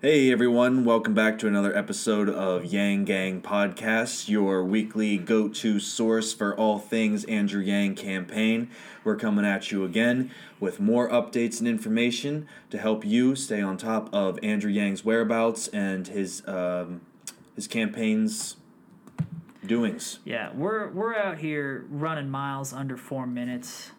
Hey everyone, welcome back to another episode of Yang Gang Podcast, your weekly go to source for all things Andrew Yang campaign. We're coming at you again with more updates and information to help you stay on top of Andrew Yang's whereabouts and his um, his campaign's doings. Yeah, we're we're out here running miles under four minutes.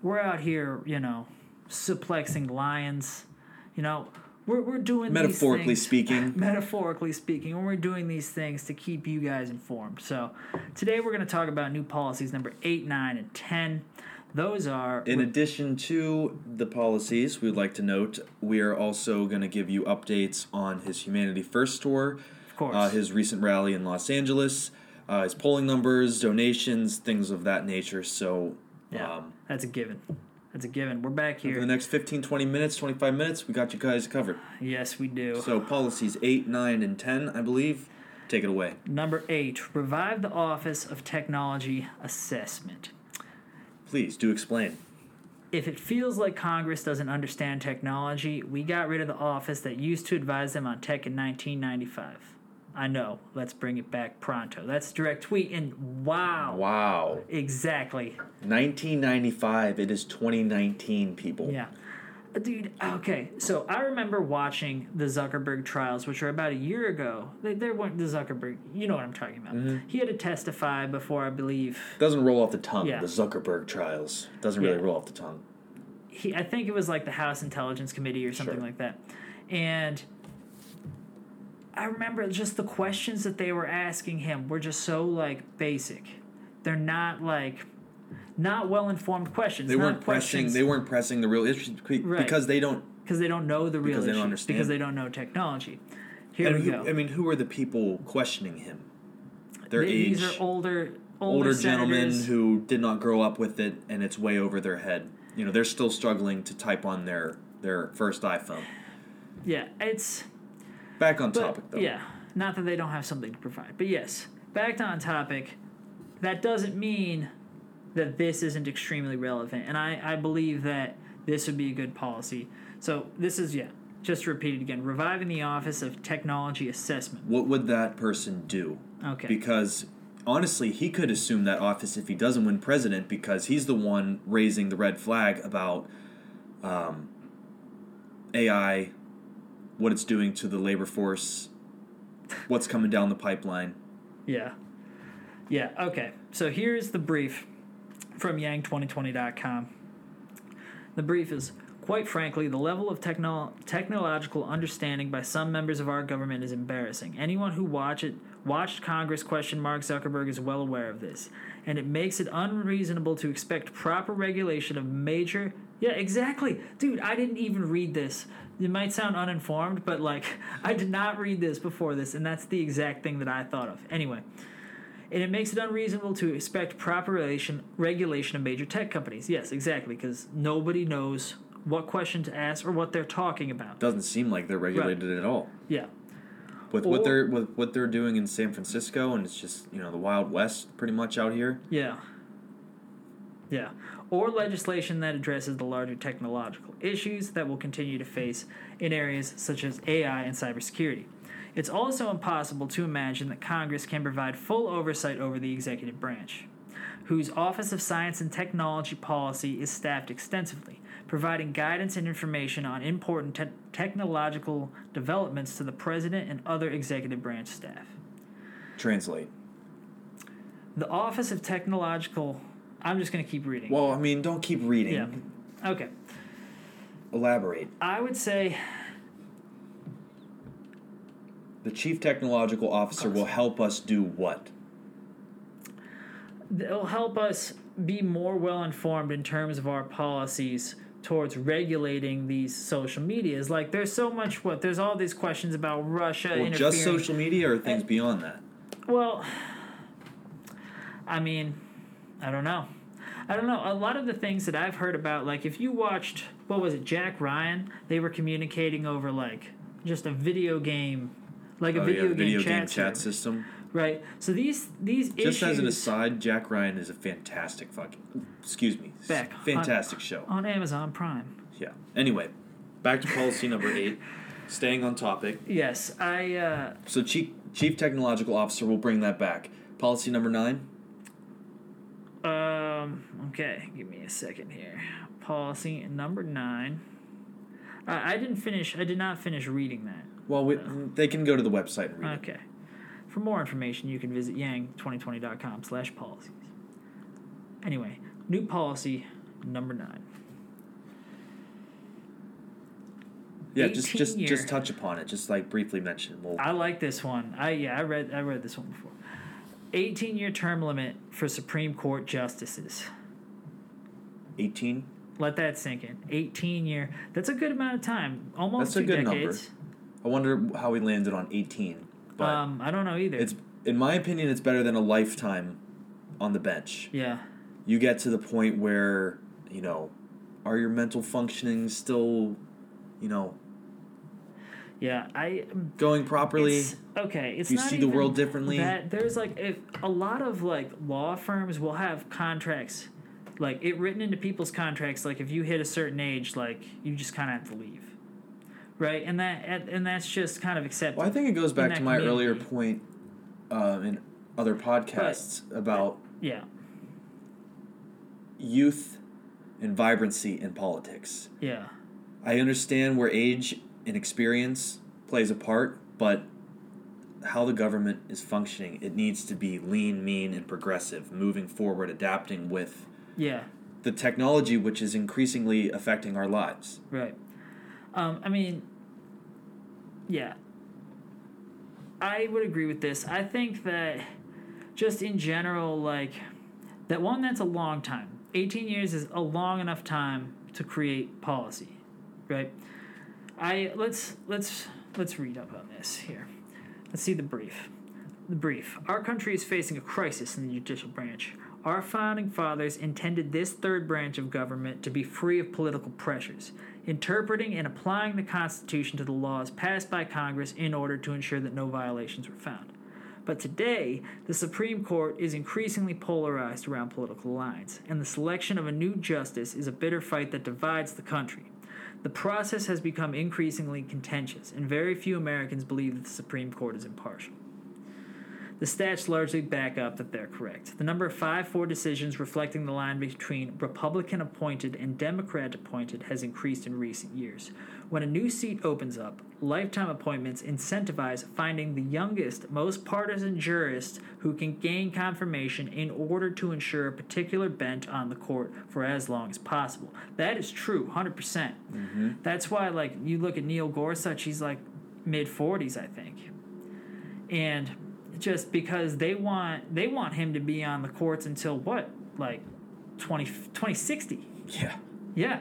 We're out here, you know, suplexing lions. You know, we're we're doing Metaphorically things- speaking. metaphorically speaking, and we're doing these things to keep you guys informed. So today we're going to talk about new policies number eight, nine, and ten. Those are In addition to the policies, we'd like to note we are also going to give you updates on his Humanity First tour, of course uh, his recent rally in Los Angeles, uh, his polling numbers, donations, things of that nature. So, yeah, um, that's a given. That's a given. We're back here. for the next 15, 20 minutes, 25 minutes, we got you guys covered. Yes, we do. So, policies 8, 9, and 10, I believe. Take it away. Number eight, revive the Office of Technology Assessment. Please do explain. If it feels like Congress doesn't understand technology, we got rid of the office that used to advise them on tech in 1995. I know. Let's bring it back pronto. That's a direct tweet, and wow, Wow. exactly. 1995, it is 2019, people. Yeah. Uh, Dude, okay. So I remember watching the Zuckerberg trials, which were about a year ago. They, they weren't the Zuckerberg, you know what I'm talking about. Mm-hmm. He had to testify before, I believe, Doesn't roll off the tongue. Yeah. The Zuckerberg trials. Doesn't really Yeah. roll off the tongue. he I think it was like the House Intelligence Committee or something Sure. like that. And I remember just the questions that they were asking him were just so like basic. They're not like not well informed questions. They weren't pressing. questions They weren't pressing the real issues be- Right. because they don't. because they don't know the real because they don't understand. because they don't know technology. Here And we who, go. I mean, who are the people questioning him? Their They- age, These are older older, older gentlemen who did not grow up with it, and it's way over their head. You know, they're still struggling to type on their their first iPhone. Yeah, it's Back on But, topic though. Yeah, not that they don't have something to provide, but yes, back to on topic. That doesn't mean that this isn't extremely relevant, and I, I believe that this would be a good policy. So this is yeah, just to repeat it again: reviving the Office of Technology Assessment. What would that person do? Okay. Because honestly, he could assume that office if he doesn't win president because he's the one raising the red flag about um, AI, what it's doing to the labor force, what's coming down the pipeline. Yeah. Yeah, okay. So here's the brief from Yang2020.com. The brief is quite frankly, the level of techno- technological understanding by some members of our government is embarrassing. Anyone who watch it, watched Congress question Mark Zuckerberg is well aware of this, and it makes it unreasonable to expect proper regulation of major Yeah, exactly. Dude, I didn't even read this. It might sound uninformed, but like I did not read this before this, and that's the exact thing that I thought of. Anyway, and it makes it unreasonable to expect proper relation, regulation of major tech companies. Yes, exactly, because nobody knows what question to ask or what they're talking about. Doesn't seem like they're regulated at all. Yeah, With Or- what they're with what they're doing in San Francisco, and it's just you know the Wild West pretty much out here. yeah, yeah. Or legislation that addresses the larger technological issues that we'll continue to face in areas such as AI and cybersecurity. It's also impossible to imagine that Congress can provide full oversight over the executive branch, whose Office of Science and Technology Policy is staffed extensively, providing guidance and information on important te- technological developments to the President and other executive branch staff. Translate. The Office of Technological. I'm just going to keep reading. Well, I mean, don't keep reading. yeah. Okay. Elaborate. I would say The chief technological officer will help us do what? it'll help us be more well informed in terms of our policies towards regulating these social medias. Like, there's so much what there's all these questions about Russia Well, interfering. just social media or things And- beyond that? Well, I mean, I don't know. I don't know. A lot of the things that I've heard about, like if you watched, what was it, Jack Ryan? They were communicating over like just a video game, like a Oh, video, yeah, game, video chat, game chat system. right? So these these Just issues as an aside, Jack Ryan is a fantastic fucking. Excuse me. Back on- Fantastic show. on Amazon Prime. Yeah. Anyway, back to policy number eight. staying on topic. Yes, I. Uh, So chief chief technological officer will bring that back. Policy number nine. Um. Okay, give me a second here. Policy number nine. Uh, I didn't finish. I did not finish reading that. Well, we, they can go to the website and read it. Okay. For more information, you can visit yang2020.com slash policies. Anyway, new policy number nine. Yeah, just just year. just touch upon it. Just like briefly mention. Well, I like this one. I yeah, I read I read this one before. 18 year term limit for Supreme Court justices. eighteen. Let that sink in. 18 year. That's a good amount of time. Almost That's a two good number. I wonder how we landed on eighteen. But Um, I don't know either. it's in my opinion, it's better than a lifetime on the bench. yeah. You get to the point where you know, are your mental functioning still, you know, Yeah, I going properly? It's, okay, it's You see the world differently? That there's like if a lot of like law firms will have contracts, like it written into people's contracts. Like if you hit a certain age, like you just kind of have to leave, right? And that and that's just kind of accepted. Well, I think it goes back to my earlier point uh, in other podcasts about yeah, youth and vibrancy in politics. yeah, I understand where age and experience plays a part, but how the government is functioning, it needs to be lean, mean, and progressive, moving forward, adapting with yeah, the technology which is increasingly affecting our lives. right. Um, I mean, yeah, I would agree with this. I think that just in general, like that one, that's a long time. 18 years is a long enough time to create policy, right? I let's let's let's read up on this here. Let's see the brief. The brief. Our country is facing a crisis in the judicial branch. Our founding fathers intended this third branch of government to be free of political pressures, interpreting and applying the Constitution to the laws passed by Congress in order to ensure that no violations were found. But today, the Supreme Court is increasingly polarized around political lines, and the selection of a new justice is a bitter fight that divides the country. The process has become increasingly contentious, and very few Americans believe that the Supreme Court is impartial. The stats largely back up that they're correct. The number of 5 4 decisions reflecting the line between Republican appointed and Democrat appointed has increased in recent years. When a new seat opens up, lifetime appointments incentivize finding the youngest, most partisan jurist who can gain confirmation in order to ensure a particular bent on the court for as long as possible. That is true, 100%. percent mm-hmm. That's why, like, you look at Neil Gorsuch, he's like mid 40s, I think. And just because they want they want him to be on the courts until what like 20, 2060 Yeah. yeah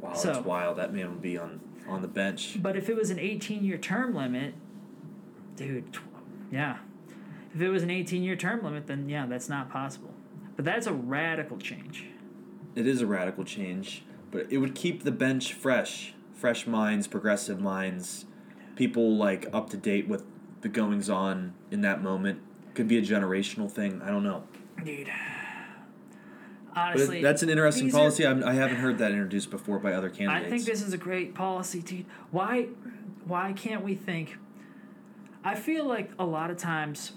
Wow, So- that's wild. That man would be on, on the bench. but if it was an 18 year term limit dude tw- yeah if it was an 18 year term limit then yeah that's not possible but that's a radical change It is a radical change, but it would keep the bench fresh. Fresh minds, progressive minds, people like up to date with the goings on in that moment. Could be a generational thing. I don't know. dude But honestly that's an interesting are- policy. I'm, I haven't heard that introduced before by other candidates. I think this is a great policy, dude. Why, why can't we think? I feel like a lot of times,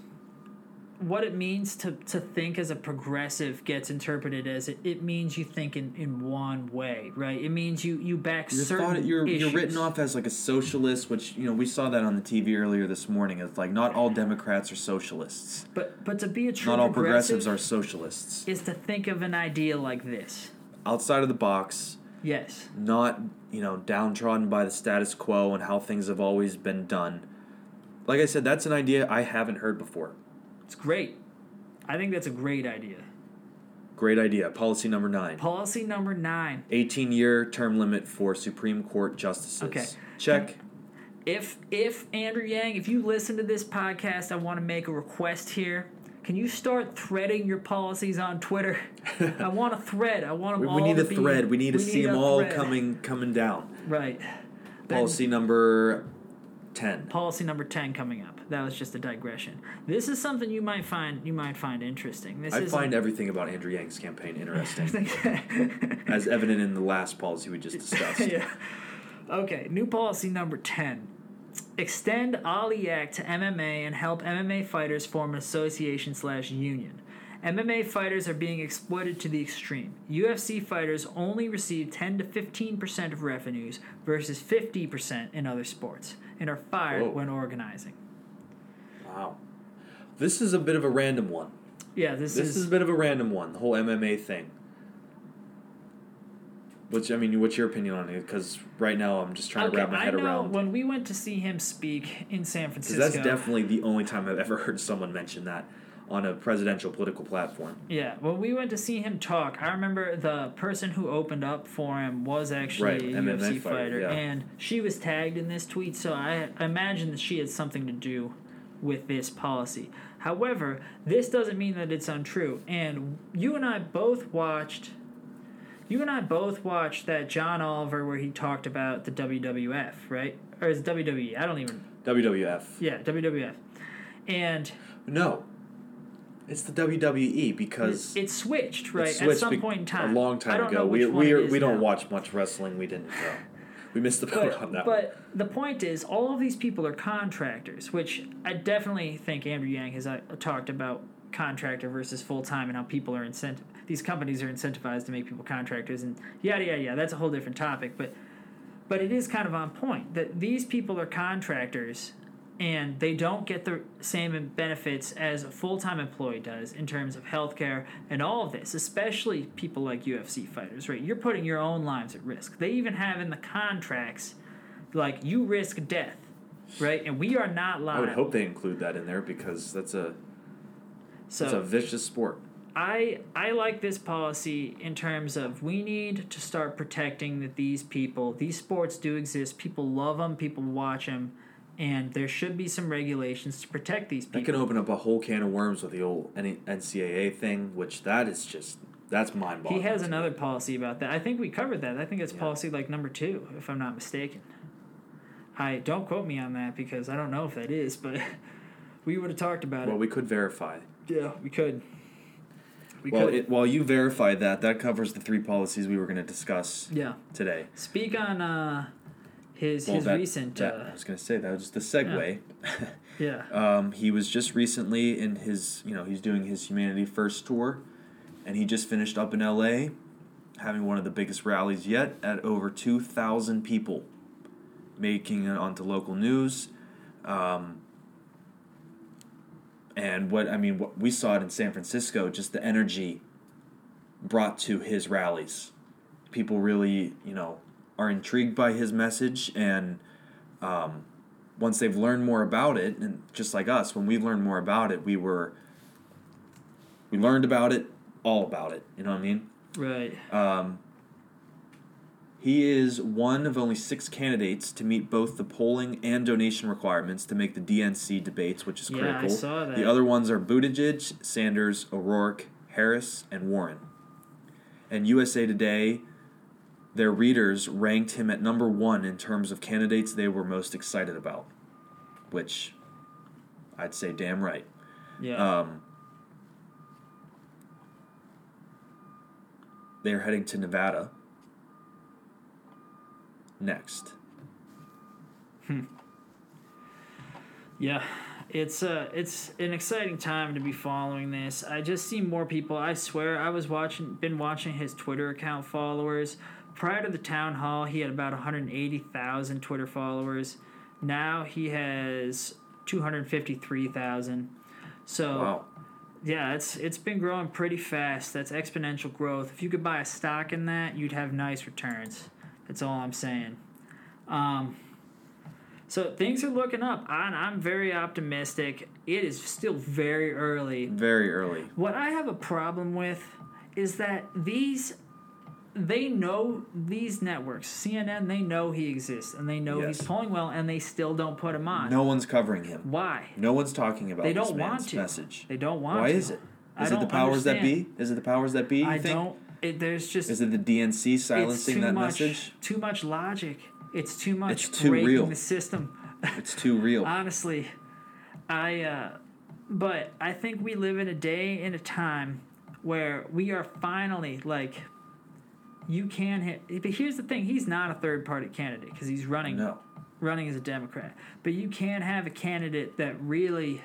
what it means to, to think as a progressive gets interpreted as it, it means you think in, in one way, right? It means you you back You're, certain thought, you're, you're written off as like a socialist, which you know we saw that on the TV earlier this morning. It's like not all Democrats are socialists. But but to be a true Not all progressive progressives are socialists. is to think of an idea like this. Outside of the box, Yes. not you know downtrodden by the status quo and how things have always been done. Like I said, that's an idea I haven't heard before. It's great. I think that's a great idea. Great idea. Policy number nine. Policy number nine. 18 year term limit for Supreme Court justices. Okay. Check. If if Andrew Yang, if you listen to this podcast, I want to make a request here. Can you start threading your policies on Twitter? I want a thread. I want them We, all we need a be- thread. We need to see a them all thread. coming coming down. Right. Then Policy number 10. policy number ten coming up. That was just a digression. This is something you might find you might find interesting. This I is find everything about Andrew Yang's campaign interesting, as evident in the last policy we just discussed. yeah. Okay, new policy number 10. Extend Ali Act to MMA and help MMA fighters form an association slash union. MMA fighters are being exploited to the extreme. UFC fighters only receive 10 to 15% of revenues versus 50% in other sports and are fired Whoa. when organizing. Wow. This is a bit of a random one. Yeah, this, This is, is a bit of a random one, the whole MMA thing. Which I mean, what's your opinion on it? Because right now I'm just trying to wrap my I head know around. when we went to see him speak in San Francisco. that's definitely the only time I've ever heard someone mention that on a presidential political platform. Yeah, well, we went to see him talk, I remember the person who opened up for him was actually Right, a MMA UFC fighter, fighter, yeah. and she was tagged in this tweet, so I, I imagine that she had something to do with this policy. However, this doesn't mean that it's untrue, and you and I both watched. You and I both watched that John Oliver where he talked about the WWF, right? Or is it WWE? I don't even. WWF. Yeah, WWF. And No. It's the WWE because it switched, right? it At some be- point in time. a long I time don't ago. know We we it are, we don't now. watch much wrestling. We didn't go. We missed the boat on But, one. the point is, all of these people are contractors, which I definitely think Andrew Yang has uh, talked about contractor versus full time and how people are incent. These companies are incentivized to make people contractors and yada yada yada. That's a whole different topic, but but it is kind of on point that these people are contractors and they don't get the same benefits as a full-time employee does in terms of healthcare and all of this especially people like UFC fighters right? You're putting your own lives at risk. They even have in the contracts like you risk death right? And we are not I would hope they include that in there because that's a so that's a vicious sport. I I like this policy in terms of we need to start protecting that these people, these sports do exist. People love them, people watch them, and there should be some regulations to protect these That people. can open up a whole can of worms with the old NCAA thing, which that is just that's mind boggling. he has another policy about that. I think we covered that. I think it's Yeah. policy like number two, if I'm not mistaken. I don't quote me on that because I don't know if that is, but we would have talked about Well, it. Well, we could verify. Yeah, we could. We well, could. it, while you verify that, that covers the three policies we were going to discuss yeah. today. Speak on uh, his Well, his that- recent. that- uh, I was going to say that was just the segue. yeah. Um, he was just recently in his, you know, he's doing his Humanity First tour, and he just finished up in L.A., having one of the biggest rallies yet at over two thousand people, making it onto local news. Um, and what I mean, what we saw it in San Francisco, just the energy brought to his rallies. People really, you know, are intrigued by his message, and um, once they've learned more about it, and just like us, when we learned more about it, we were we learned about it, all about it. You know what I mean? Right. Um, he is one of only six candidates to meet both the polling and donation requirements to make the DNC debates, which is Yeah, I critical. saw that. The other ones are Buttigieg, Sanders, O'Rourke, Harris, and Warren. And USA Today, their readers ranked him at number one in terms of candidates they were most excited about, which I'd say damn right. Yeah. Um, they're heading to Nevada next. Yeah, it's uh, it's an exciting time to be following this. I just see more people. I swear, I was watching, been watching his Twitter account followers. Prior to the town hall, he had about one hundred eighty thousand Twitter followers. Now he has two hundred fifty three thousand. So Wow. yeah, it's it's been growing pretty fast. That's exponential growth. If you could buy a stock in that, you'd have nice returns. That's all I'm saying. Um, so things are looking up. I'm, I'm very optimistic. It is still very early. Very early. What I have a problem with is that these they know these networks, CNN, they know he exists and they know Yes. he's polling well and they still don't put him on. No one's covering him. Why? No one's talking about They don't want to. message. They don't want Why to. is it? Is it the powers that be? Is it the powers that be? You I think? don't. It, there's just Is it the DNC silencing that much, message? Too much logic. It's too much It's too breaking real. the system. It's too real. Honestly, I. Uh, but I think we live in a day and a time where we are finally like you can hit. But here's the thing: he's not a third party candidate because he's running No. running as a Democrat. But you can have a candidate that really,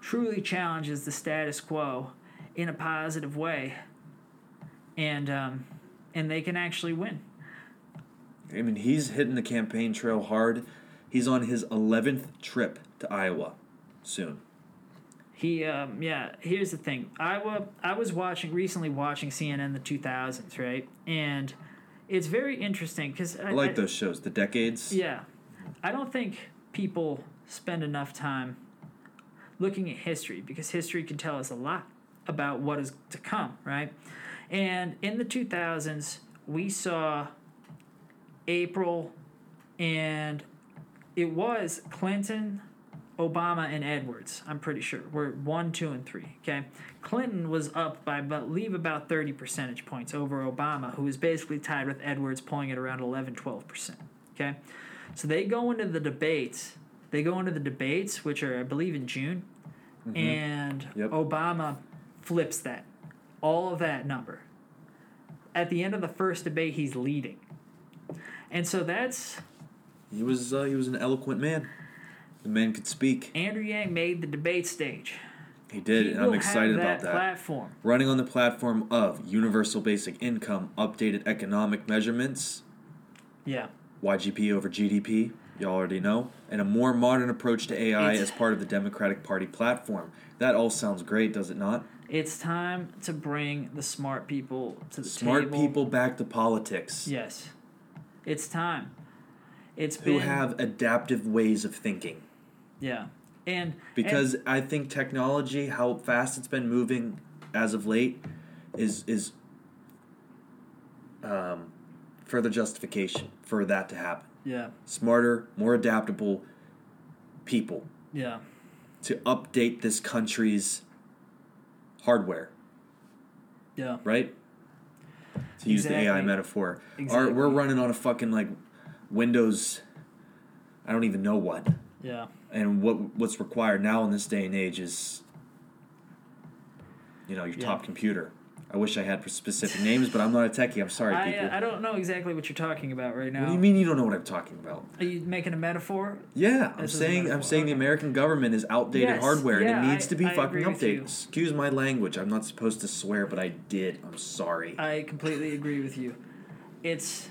truly challenges the status quo in a positive way, and um, and they can actually win. I mean, he's hitting the campaign trail hard. He's on his 11th trip to Iowa soon. He, um, yeah. Here's the thing: Iowa. I was watching recently, watching CNN the 2000s, right? And it's very interesting because I like those shows, the decades. Yeah, I don't think people spend enough time looking at history because history can tell us a lot about what is to come, right? And in the 2000s, we saw April, and it was Clinton, Obama, and Edwards. I'm pretty sure we're one, two, and three. Okay, Clinton was up by, I believe, about 30 percentage points over Obama, who was basically tied with Edwards, pulling it around 11, 12 percent. Okay, so they go into the debates. They go into the debates, which are, I believe, in June, and Yep. Obama flips that, all of that number. At the end of the first debate, he's leading, and so that's He was uh, he was an eloquent man. The man could speak. Andrew Yang made the debate stage. He did, He and I'm excited have about that that. platform. Running on the platform of universal basic income, updated economic measurements, Yeah, YGP over GDP, y'all already know, and a more modern approach to AI It's- as part of the Democratic Party platform. That all sounds great, does it not? it's time to bring the smart people to the Smart table. people back to politics Yes, it's time. It's who been have adaptive ways of thinking. Yeah, and Because I think technology, how fast it's been moving as of late, is is um, further justification for that to happen. yeah, Smarter, more adaptable people yeah, to update this country's hardware, yeah, right? To use the AI metaphor, Exactly. Our, we're running on a fucking like Windows. I don't even know what. yeah. And what what's required now in this day and age is you know your Yeah. top computer i wish i had specific names but i'm not a techie i'm sorry I, people I don't know exactly what you're talking about right now. what do you mean you don't know what i'm talking about Are you making a metaphor? yeah i'm This saying i'm saying the american government is outdated Yes, hardware yeah, and it needs I- to be I fucking agree with you. updated excuse my language i'm not supposed to swear but i did i'm sorry I completely agree with you. It's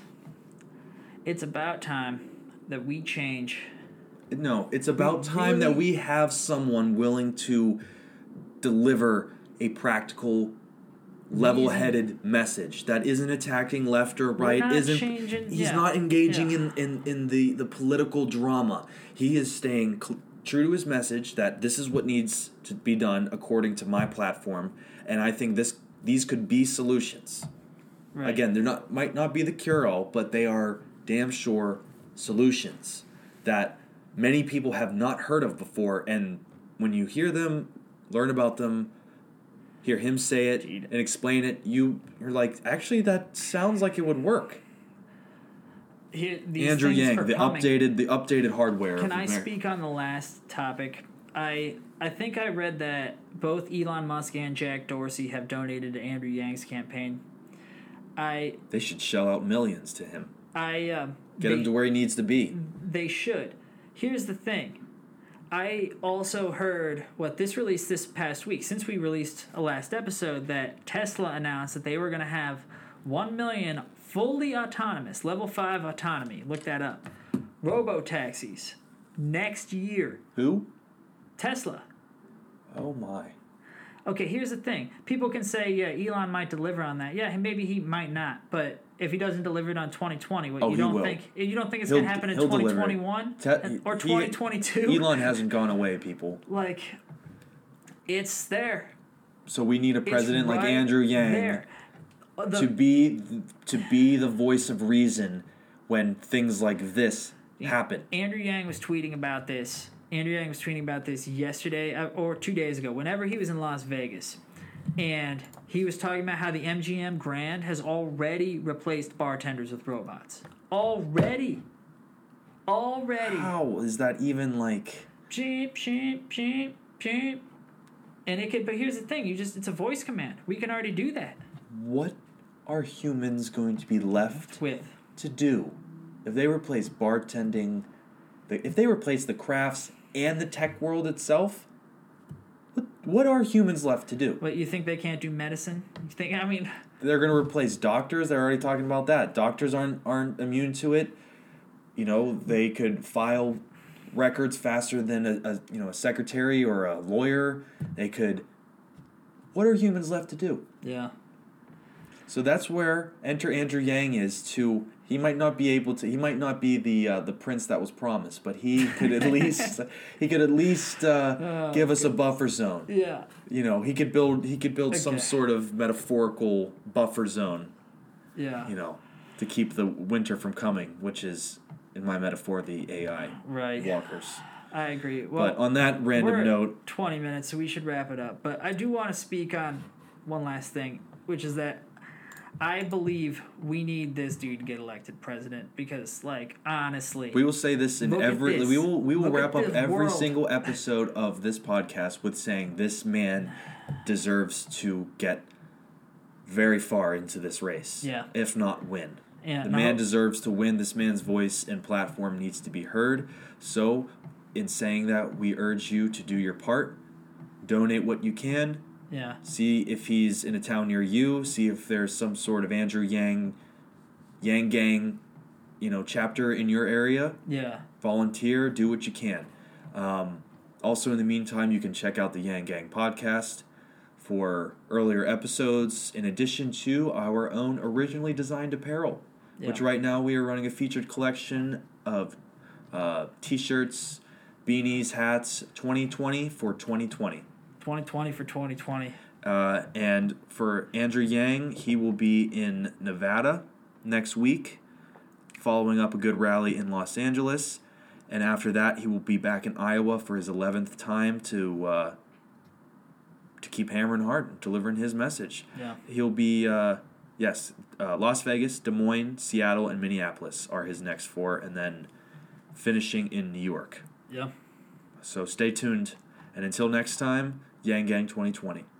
it's about time that we change. No, it's about time that we have someone willing to deliver a practical, level-headed message that isn't attacking left or right. not isn't changing- he's yeah, not engaging yeah. in, in in the the political drama. He is staying cl- true to his message that this is what needs to be done according to my platform, and I think this these could be solutions. Right. Again, they're not might not be the cure all, but they are damn sure solutions that many people have not heard of before. And when you hear them, learn about them, hear him say it and explain it, you you're like, actually, that sounds like it would work. Here, Andrew Yang, the coming. updated the updated hardware. Can I speak on the last topic? I I think I read that both Elon Musk and Jack Dorsey have donated to Andrew Yang's campaign. I They should shell out millions to him. I uh, Get they, him to where he needs to be. they should. Here's the thing. I also heard what this released this past week, since we released a last episode, that Tesla announced that they were going to have 1 million fully autonomous, level 5 autonomy. Look that up. Robo taxis next year. Who? Tesla. Oh my. Okay, here's the thing. People can say, yeah, Elon might deliver on that. Yeah, maybe he might not. But if he doesn't deliver it on 2020, what Oh, you he don't will. think you don't think it's going to happen in he'll deliver it. 2021 Te- or he- 2022? Elon hasn't gone away, people. like it's there. So we need a president like Andrew Yang. There. Uh, the- to be to be the voice of reason when things like this happen. Andrew Yang was tweeting about this. Andrew Yang was tweeting about this yesterday uh, or two days ago, whenever he was in Las Vegas. And he was talking about how the MGM Grand has already replaced bartenders with robots. Already. Already. How is that even like? Sheep, sheep, sheep, sheep. And it could, but here's the thing: you just—it's a voice command. We can already do that. What are humans going to be left With to do if they replace bartending, if they replace the crafts and the tech world itself? What, are humans left to do? what you think they can't do medicine? You think? I mean, They're going to replace doctors. They're already talking about that. Doctors aren't aren't immune to it. You know, they could file records faster than a, a you know a secretary or a lawyer. They could. What are humans left to do? yeah, So that's where enter Andrew Yang is to. He might not be able to. He might not be the uh, the prince that was promised, but he could at least he could at least uh, Oh, give us a buffer zone. yeah, You know, he could build he could build some sort of metaphorical buffer zone. yeah. You know, to keep the winter from coming, which is in my metaphor the AI Right. walkers. I agree. Well, but on that random we're note, 20 minutes, so we should wrap it up. But I do want to speak on one last thing, which is that I believe we need this dude to get elected president because, like, honestly, We will say this in every. this. We will we will Look wrap up every world. single episode of this podcast with saying this man deserves to get very far into this race. Yeah. If not win. Yeah, the no. man deserves to win. This man's voice and platform needs to be heard. So, in saying that, we urge you to do your part. Donate what you can. Yeah, See if he's in a town near you. See if there's some sort of Andrew Yang, Yang Gang, you know, chapter in your area yeah, volunteer, do what you can. Um, also, in the meantime, you can check out the Yang Gang podcast for earlier episodes, in addition to our own originally designed apparel, which right now we are running a featured collection of uh, t shirts, beanies, hats 2020 for 2020. 2020 for 2020. Uh, and for Andrew Yang, he will be in Nevada next week, following up a good rally in Los Angeles. And after that, he will be back in Iowa for his 11th time to uh, to keep hammering hard, delivering his message. Yeah, He'll be, uh, yes, uh, Las Vegas, Des Moines, Seattle, and Minneapolis are his next four, and then finishing in New York. yeah. So stay tuned. And until next time, Yang Gang 2020.